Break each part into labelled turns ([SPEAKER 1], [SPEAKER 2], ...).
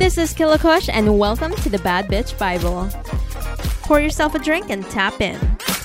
[SPEAKER 1] This is Kilakush, and welcome to the Bad Bitch Bible. Pour yourself a drink and tap in.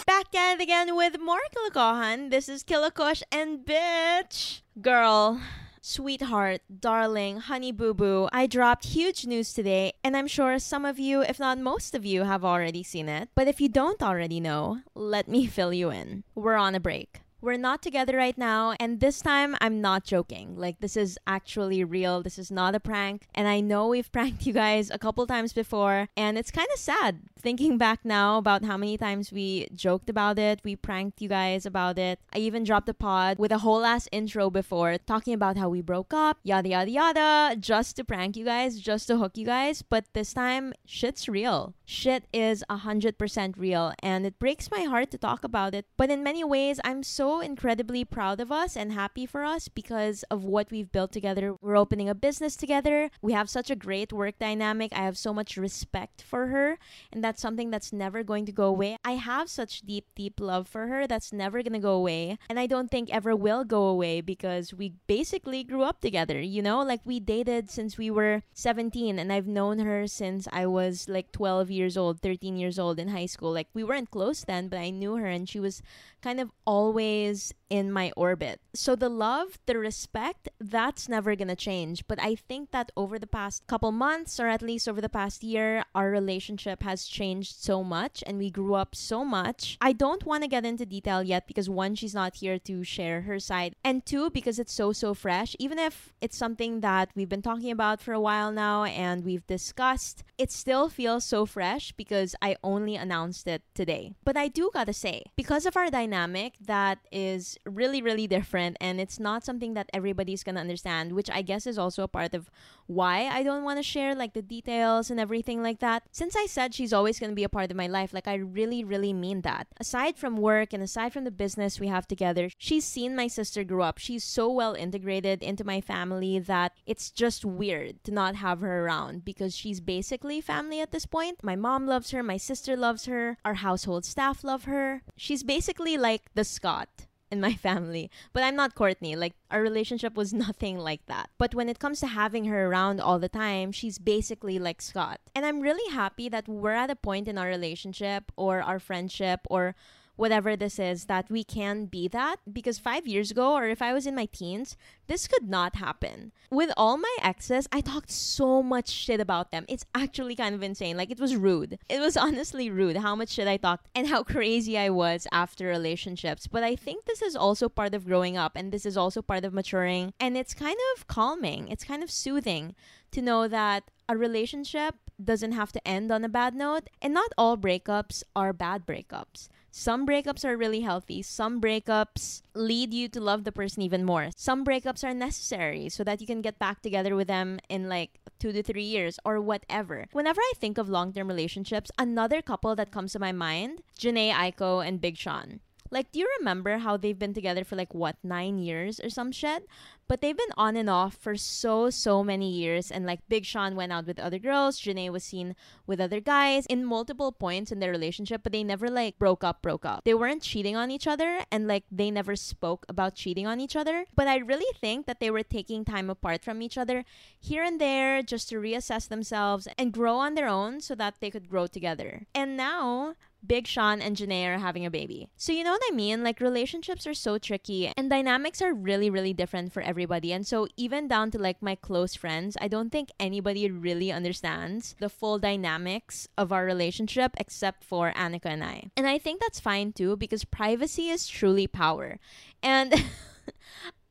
[SPEAKER 1] Back at it again with more Kilakohan. This is Kilakush and bitch. Girl, sweetheart, darling, honey boo boo, I dropped huge news today, and I'm sure some of you, if not most of you, have already seen it. But if you don't already know, let me fill you in. We're on a break. We're not together right now, and this time I'm not joking. Like, this is actually real. This is not a prank. And I know we've pranked you guys a couple times before, and it's kind of sad thinking back now about how many times we joked about it, we pranked you guys about it. I even dropped a pod with a whole ass intro before talking about how we broke up, yada yada yada, just to prank you guys, just to hook you guys. But this time, shit's real. Shit is 100% real, and it breaks my heart to talk about it. But in many ways, I'm so incredibly proud of us and happy for us because of what we've built together. We're opening a business together. We have such a great work dynamic. I have so much respect for her, and that's something that's never going to go away. I have such deep, deep love for her that's never going to go away, and I don't think ever will go away because we basically grew up together, you know? Like we dated since we were 17, and I've known her since I was like 12 years old, 13 years old in high school. Like we weren't close then, but I knew her, and she was kind of always in my orbit. So the love, the respect, that's never gonna change. But I think that over the past couple months, or at least over the past year, our relationship has changed so much and we grew up so much. I don't wanna get into detail yet because one, she's not here to share her side, and two, because it's so, so fresh. Even if it's something that we've been talking about for a while now and we've discussed, it still feels so fresh because I only announced it today. But I do gotta say, because of our dynamic, that is really, really different and it's not something that everybody's gonna understand, which I guess is also a part of why I don't wanna share like the details and everything like that. Since I said she's always gonna be a part of my life, like I really, really mean that. Aside from work and aside from the business we have together, she's seen my sister grow up. She's so well integrated into my family that it's just weird to not have her around because she's basically family at this point. My mom loves her, my sister loves her, our household staff love her. She's basically like the Scott in my family. But I'm not Courtney. Like, our relationship was nothing like that. But when it comes to having her around all the time, she's basically like Scott. And I'm really happy that we're at a point in our relationship or our friendship or whatever this is that we can be that. Because five years ago or if i was in my teens this could not happen. With all my exes i talked so much shit about them. It's actually kind of insane. Like it was rude. It was honestly rude how much shit i talked and how crazy i was after relationships. But i think this is also part of growing up and this is also part of maturing. And it's kind of calming. It's kind of soothing to know that a relationship doesn't have to end on a bad note and not all breakups are bad breakups some breakups are really healthy. Some breakups lead you to love the person even more. Some breakups are necessary so that you can get back together with them in like two to three years or whatever. Whenever I think of long term relationships, another couple that comes to my mind Jhené Aiko and Big Sean. Like, do you remember how they've been together for like what, nine years or some shit? But they've been on and off for so, so many years. And like Big Sean went out with other girls, Jhené was seen with other guys in multiple points in their relationship, but they never like broke up, broke up. They weren't cheating on each other and like they never spoke about cheating on each other. But I really think that they were taking time apart from each other here and there just to reassess themselves and grow on their own so that they could grow together. And now, Big Sean and Jhené are having a baby. So you know what I mean? Like relationships are so tricky and dynamics are really, really different for everybody. And so even down to like my close friends, I don't think anybody really understands the full dynamics of our relationship except for Annika and I. And I think that's fine too because privacy is truly power. And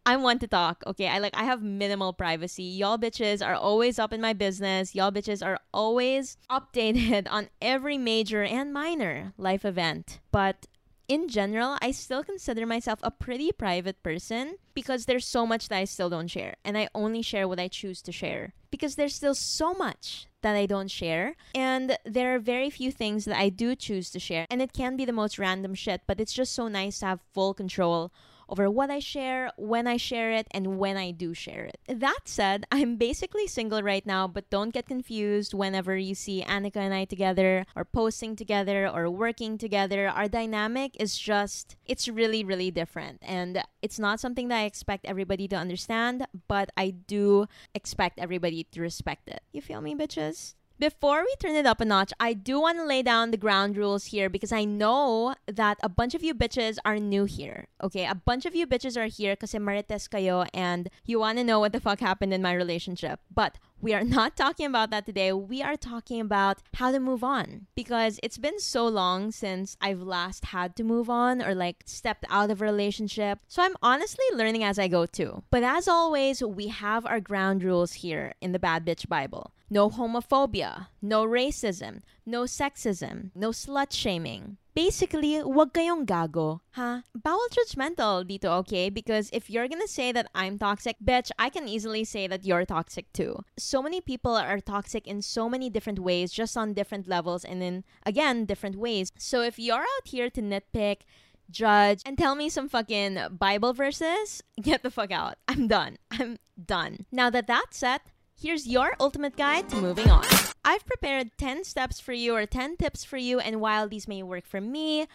[SPEAKER 1] I want to talk. Okay, I like I have minimal privacy. Y'all bitches are always up in my business. Y'all bitches are always updated on every major and minor life event. But in general, I still consider myself a pretty private person because there's so much that I still don't share. And I only share what I choose to share because there's still so much that I don't share. And there are very few things that I do choose to share. And it can be the most random shit, but it's just so nice to have full control over what I share, when I share it, and when I do share it. That said, I'm basically single right now, but don't get confused whenever you see Annika and I together, or posting together, or working together. Our dynamic is just, it's really, really different. And it's not something that I expect everybody to understand, but I do expect everybody to respect it. You feel me, bitches? Before we turn it up a notch, I do want to lay down the ground rules here because I know that a bunch of you bitches are new here. Okay, a bunch of you bitches are here because marites kayo and you want to know what the fuck happened in my relationship. But we are not talking about that today. We are talking about how to move on because it's been so long since I've last had to move on or like stepped out of a relationship. So I'm honestly learning as I go too. But as always, we have our ground rules here in the Bad Bitch Bible. No homophobia, no racism, no sexism, no slut shaming. Basically, wag kayong gago, ha? Bawal judgmental dito, okay? Because if you're gonna say that I'm toxic, bitch, I can easily say that you're toxic too. So many people are toxic in so many different ways, just on different levels, and in, again, different ways. So if you're out here to nitpick, judge, and tell me some fucking Bible verses, get the fuck out. I'm done. I'm done. Now that that's set, Here's your ultimate guide to moving on. I've prepared 10 steps for you or 10 tips for you, and while these may work for me,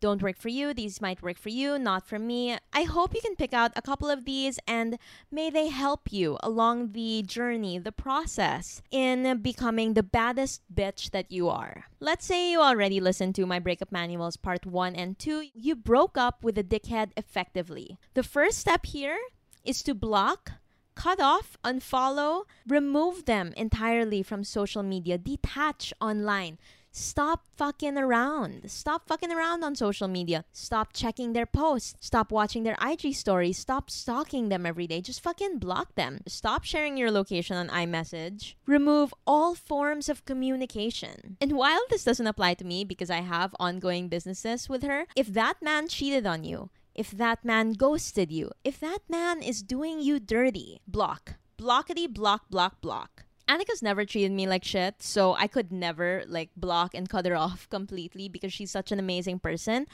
[SPEAKER 1] don't work for you, these might work for you, not for me. I hope you can pick out a couple of these and may they help you along the journey, the process in becoming the baddest bitch that you are. Let's say you already listened to my breakup manuals part 1 and 2. You broke up with a dickhead effectively. The first step here is to block cut off, unfollow, remove them entirely from social media, detach online. Stop fucking around. Stop fucking around on social media. Stop checking their posts. Stop watching their IG stories. Stop stalking them every day. Just fucking block them. Stop sharing your location on iMessage. Remove all forms of communication. And while this doesn't apply to me because I have ongoing businesses with her, if that man cheated on you, if that man ghosted you, if that man is doing you dirty, block. Blockety block, block, block. Annika's never treated me like shit, so I could never like block and cut her off completely because she's such an amazing person.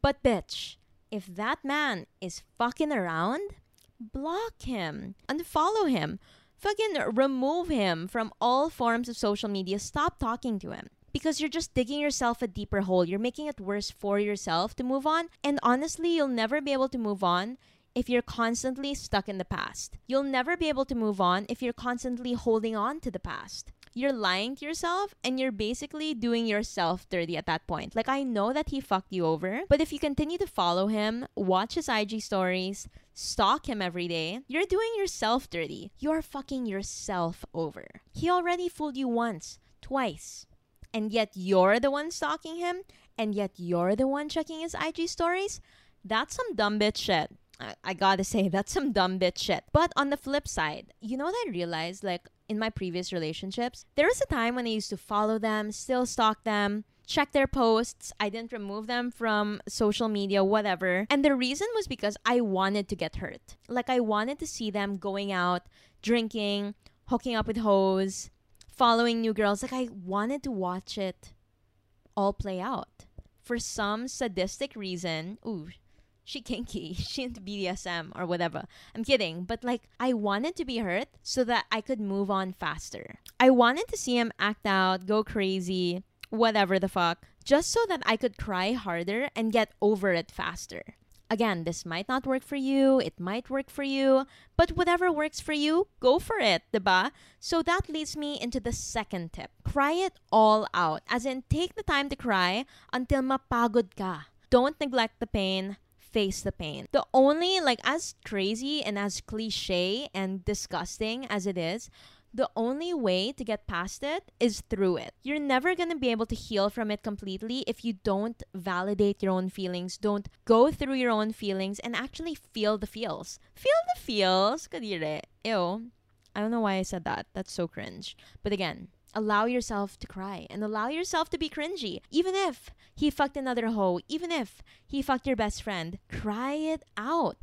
[SPEAKER 1] But bitch, if that man is fucking around, block him, unfollow him, fucking remove him from all forms of social media. Stop talking to him because you're just digging yourself a deeper hole. You're making it worse for yourself to move on. And honestly, you'll never be able to move on if you're constantly stuck in the past. You'll never be able to move on if you're constantly holding on to the past. You're lying to yourself and you're basically doing yourself dirty at that point. Like, I know that he fucked you over, but if you continue to follow him, watch his IG stories, stalk him every day, you're doing yourself dirty. You're fucking yourself over. He already fooled you once, twice, and yet you're the one stalking him, and yet you're the one checking his IG stories, that's some dumb bitch shit. I, I gotta say, that's some dumb bitch shit. But on the flip side, you know what I realized? Like, in my previous relationships, there was a time when I used to follow them, still stalk them, check their posts. I didn't remove them from social media, whatever. And the reason was because I wanted to get hurt. Like, I wanted to see them going out, drinking, hooking up with hoes, following new girls. Like I wanted to watch it all play out. For some sadistic reason, ooh, she kinky, she into BDSM or whatever. I'm kidding, but like I wanted to be hurt so that I could move on faster. I wanted to see him act out, go crazy, whatever the fuck, just so that I could cry harder and get over it faster. Again, this might not work for you, it might work for you, but whatever works for you, go for it, diba? So that leads me into the second tip. Cry it all out. As in, take the time to cry until mapagod ka. Don't neglect the pain, face the pain. The only, like, as crazy and as cliche and disgusting as it is, the only way to get past it is through it. You're never going to be able to heal from it completely if you don't validate your own feelings, don't go through your own feelings and actually feel the feels. Feel the feels. Kadire. Ew. I don't know why I said that. That's so cringe. But again, allow yourself to cry and allow yourself to be cringy. Even if he fucked another hoe, even if he fucked your best friend, cry it out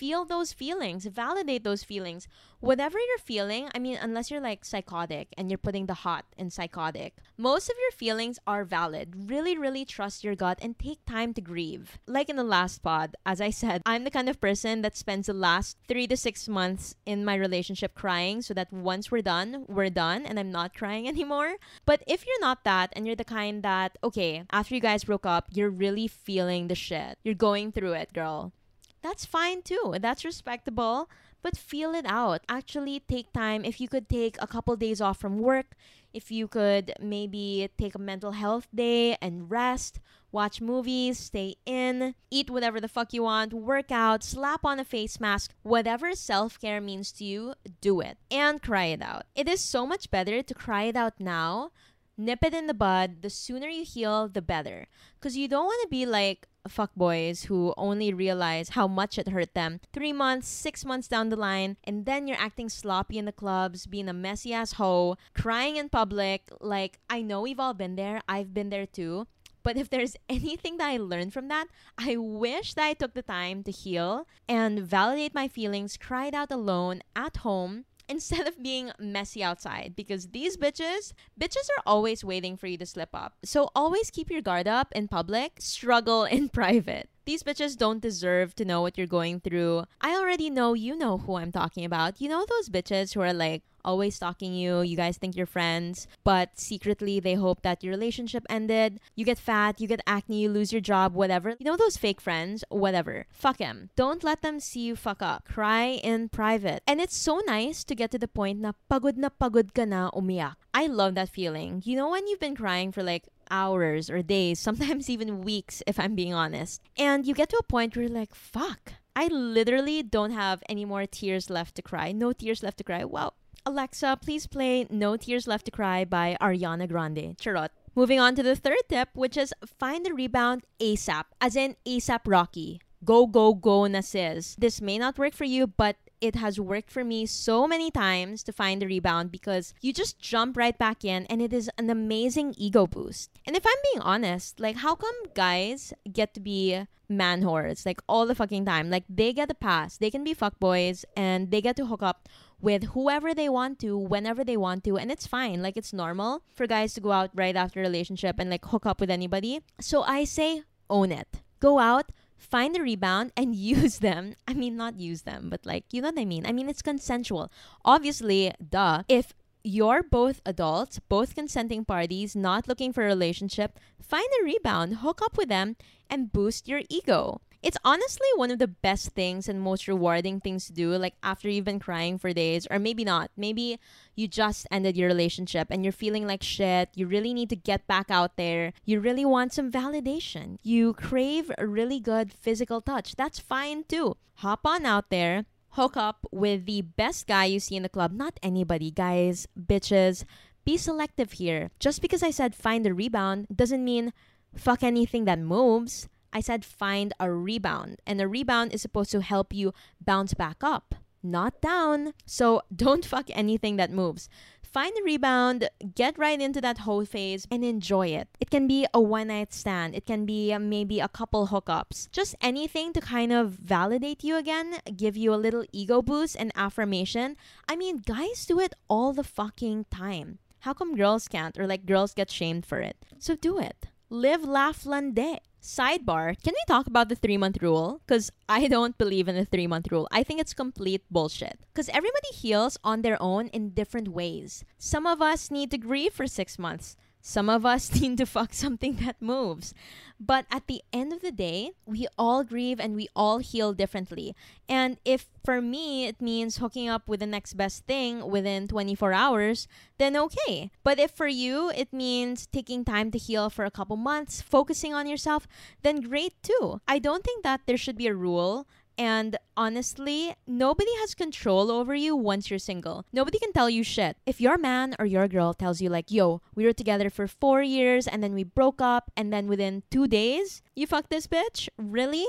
[SPEAKER 1] feel those feelings, validate those feelings. Whatever you're feeling, I mean, unless you're like psychotic and you're putting the hot in psychotic, most of your feelings are valid. Really, really trust your gut and take time to grieve. Like in the last pod, as I said, I'm the kind of person that spends the last three to six months in my relationship crying so that once we're done, we're done and I'm not crying anymore. But if you're not that and you're the kind that, okay, after you guys broke up, you're really feeling the shit, you're going through it, girl that's fine too. That's respectable, but feel it out. Actually, take time. If you could take a couple days off from work, if you could maybe take a mental health day and rest, watch movies, stay in, eat whatever the fuck you want, work out, slap on a face mask, whatever self care means to you, do it and cry it out. It is so much better to cry it out now. Nip it in the bud. The sooner you heal, the better. Because you don't want to be like, fuckboys who only realize how much it hurt them three months, six months down the line, and then you're acting sloppy in the clubs, being a messy ass hoe, crying in public. Like, I know we've all been there, I've been there too. But if there's anything that I learned from that, I wish that I took the time to heal and validate my feelings, cried out alone at home instead of being messy outside because these bitches bitches are always waiting for you to slip up so always keep your guard up in public struggle in private these bitches don't deserve to know what you're going through. I already know you know who I'm talking about. You know those bitches who are like, always stalking you. You guys think you're friends, but secretly they hope that your relationship ended. You get fat, you get acne, you lose your job, whatever. You know those fake friends? Whatever. Fuck them. Don't let them see you fuck up. Cry in private. And it's so nice to get to the point na pagod na pagod ka na umiyak. I love that feeling. You know when you've been crying for like hours or days, sometimes even weeks, if I'm being honest. And you get to a point where you're like, fuck, I literally don't have any more tears left to cry. No tears left to cry. Well, Alexa, please play No Tears Left to Cry by Ariana Grande. Charot. Moving on to the third tip, which is find the rebound ASAP, as in ASAP Rocky. Go, go, go na. This may not work for you, but it has worked for me so many times to find the rebound because you just jump right back in and it is an amazing ego boost. And if I'm being honest, like how come guys get to be man whores like all the fucking time? Like they get the pass, they can be fuckboys and they get to hook up with whoever they want to whenever they want to and it's fine. Like it's normal for guys to go out right after a relationship and like hook up with anybody. So i say own it. Go out find the rebound and use them. I mean not use them but like you know what i mean? I mean it's consensual. Obviously duh. If you're both adults, both consenting parties, not looking for a relationship, find a rebound, hook up with them, and boost your ego. It's honestly one of the best things and most rewarding things to do, like after you've been crying for days, or maybe not. Maybe you just ended your relationship and you're feeling like shit. You really need to get back out there. You really want some validation. You crave a really good physical touch. That's fine too. Hop on out there, hook up with the best guy you see in the club. Not anybody, guys, bitches. Be selective here. Just because I said find a rebound doesn't mean fuck anything that moves. I said find a rebound, and a rebound is supposed to help you bounce back up, not down. So don't fuck anything that moves. Find a rebound, get right into that whole phase, and enjoy it. It can be a one night stand, it can be maybe a couple hookups, just anything to kind of validate you again, give you a little ego boost and affirmation. I mean, guys do it all the fucking time. How come girls can't, or like girls get shamed for it? So do it. Live, laugh, lande. Sidebar, can we talk about the three month rule? Because I don't believe in the three month rule. I think it's complete bullshit. Because everybody heals on their own in different ways. Some of us need to grieve for six months. Some of us need to fuck something that moves. But at the end of the day, we all grieve and we all heal differently. And if for me it means hooking up with the next best thing within 24 hours, then okay. But if for you it means taking time to heal for a couple months, focusing on yourself, then great too. I don't think that there should be a rule and honestly, nobody has control over you once you're single. Nobody can tell you shit. If your man or your girl tells you, like, yo, we were together for four years and then we broke up, and then within two days, you fuck this bitch? Really?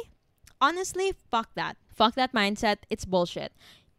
[SPEAKER 1] Honestly, fuck that. Fuck that mindset. It's bullshit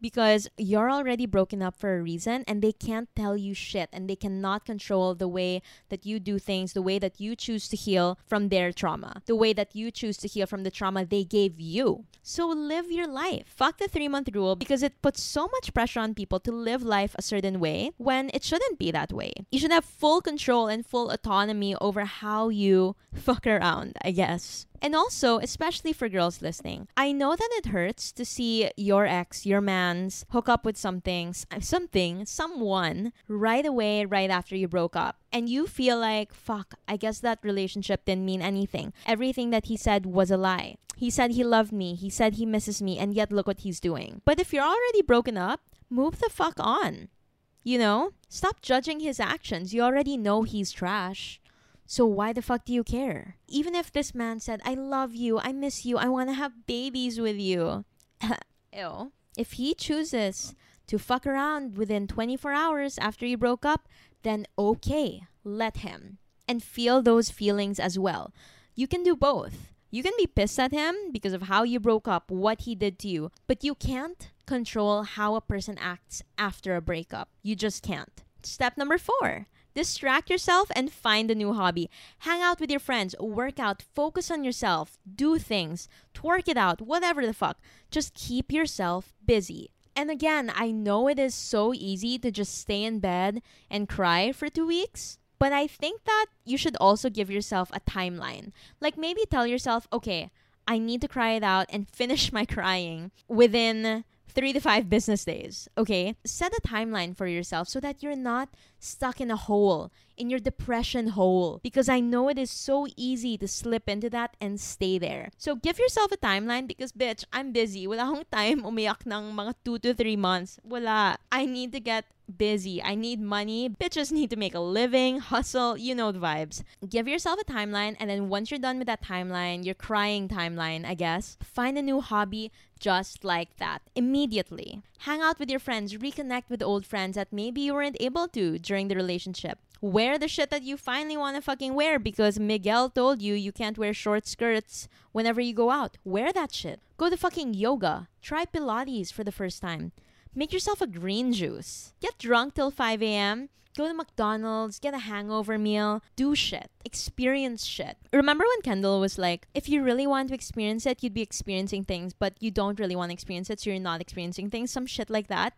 [SPEAKER 1] because you're already broken up for a reason and they can't tell you shit and they cannot control the way that you do things, the way that you choose to heal from their trauma, the way that you choose to heal from the trauma they gave you. So live your life. Fuck the three month rule because it puts so much pressure on people to live life a certain way when it shouldn't be that way. You should have full control and full autonomy over how you fuck around, I guess. And also, especially for girls listening, I know that it hurts to see your ex, your man's, hook up with something, uh, something, someone right away, right after you broke up. And you feel like, fuck, I guess that relationship didn't mean anything. Everything that he said was a lie. He said he loved me, he said he misses me, and yet look what he's doing. But if you're already broken up, move the fuck on. You know? Stop judging his actions. You already know he's trash. So why the fuck do you care? Even if this man said, I love you, I miss you, I want to have babies with you. Ew. If he chooses to fuck around within 24 hours after you broke up, then okay, let him. And feel those feelings as well. You can do both. You can be pissed at him because of how you broke up, what he did to you, but you can't control how a person acts after a breakup. You just can't. Step number four Distract yourself and find a new hobby. Hang out with your friends, work out, focus on yourself, do things, twerk it out, whatever the fuck. Just keep yourself busy. And again, I know it is so easy to just stay in bed and cry for two weeks, but I think that you should also give yourself a timeline. Like maybe tell yourself, okay, I need to cry it out and finish my crying within three to five business days. Okay? Set a timeline for yourself so that you're not stuck in a hole, in your depression hole, because I know it is so easy to slip into that and stay there. So give yourself a timeline because, bitch, I'm busy. Wala akong time umiyak ng mga two to three months. Wala. I need to get busy. I need money. Bitches need to make a living, hustle, you know the vibes. Give yourself a timeline, and then once you're done with that timeline, your crying timeline, I guess, find a new hobby just like that immediately. Hang out with your friends, reconnect with old friends that maybe you weren't able to during the relationship. Wear the shit that you finally want to fucking wear because Miguel told you you can't wear short skirts whenever you go out. Wear that shit. Go to fucking yoga. Try Pilates for the first time. Make yourself a green juice. Get drunk till 5 a.m. Go to McDonald's, get a hangover meal, do shit, experience shit. Remember when Kendall was like, if you really want to experience it, you'd be experiencing things, but you don't really want to experience it, so you're not experiencing things, some shit like that.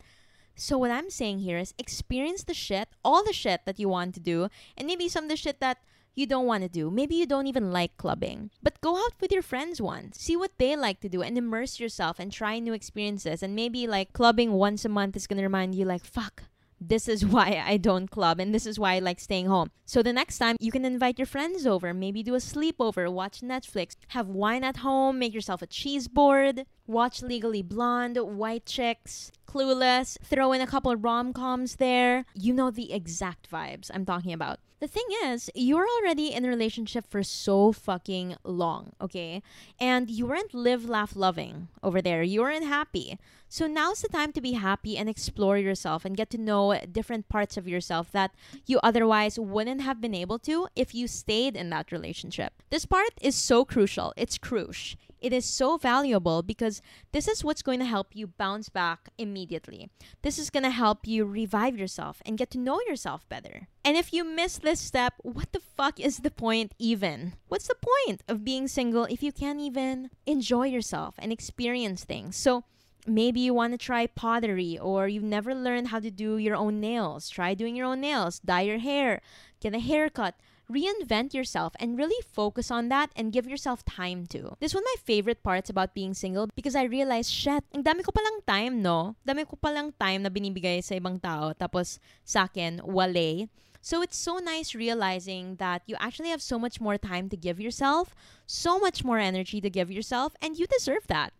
[SPEAKER 1] So what I'm saying here is experience the shit, all the shit that you want to do, and maybe some of the shit that you don't want to do. Maybe you don't even like clubbing. But go out with your friends once. See what they like to do and immerse yourself and try new experiences. And maybe like clubbing once a month is going to remind you like, fuck, this is why I don't club and this is why I like staying home. So the next time you can invite your friends over, maybe do a sleepover, watch Netflix, have wine at home, make yourself a cheese board, watch Legally Blonde, White Chicks, Clueless, throw in a couple of rom-coms there. You know the exact vibes I'm talking about. The thing is, you're already in a relationship for so fucking long, okay? And you weren't live, laugh, loving over there. You weren't happy. So now's the time to be happy and explore yourself and get to know different parts of yourself that you otherwise wouldn't have been able to if you stayed in that relationship. This part is so crucial. It's crucial. It is so valuable because this is what's going to help you bounce back immediately. This is going to help you revive yourself and get to know yourself better. And if you miss this step, what the fuck is the point even? What's the point of being single if you can't even enjoy yourself and experience things? So, maybe you want to try pottery or you've never learned how to do your own nails. Try doing your own nails, dye your hair, get a haircut reinvent yourself and really focus on that and give yourself time to. This of my favorite parts about being single because I realized, shit, ang dami ko palang time, no? Dami ko palang time na binibigay sa ibang tao tapos sa akin, wale. So it's so nice realizing that you actually have so much more time to give yourself, so much more energy to give yourself, and you deserve that.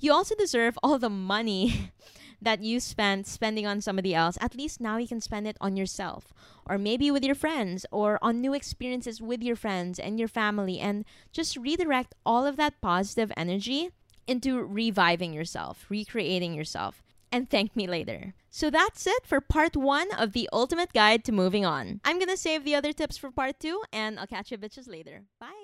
[SPEAKER 1] You also deserve all the money that you spent spending on somebody else, at least now you can spend it on yourself or maybe with your friends or on new experiences with your friends and your family and just redirect all of that positive energy into reviving yourself, recreating yourself. And thank me later. So that's it for part one of the ultimate guide to moving on. I'm gonna save the other tips for part two, and I'll catch you bitches later. Bye.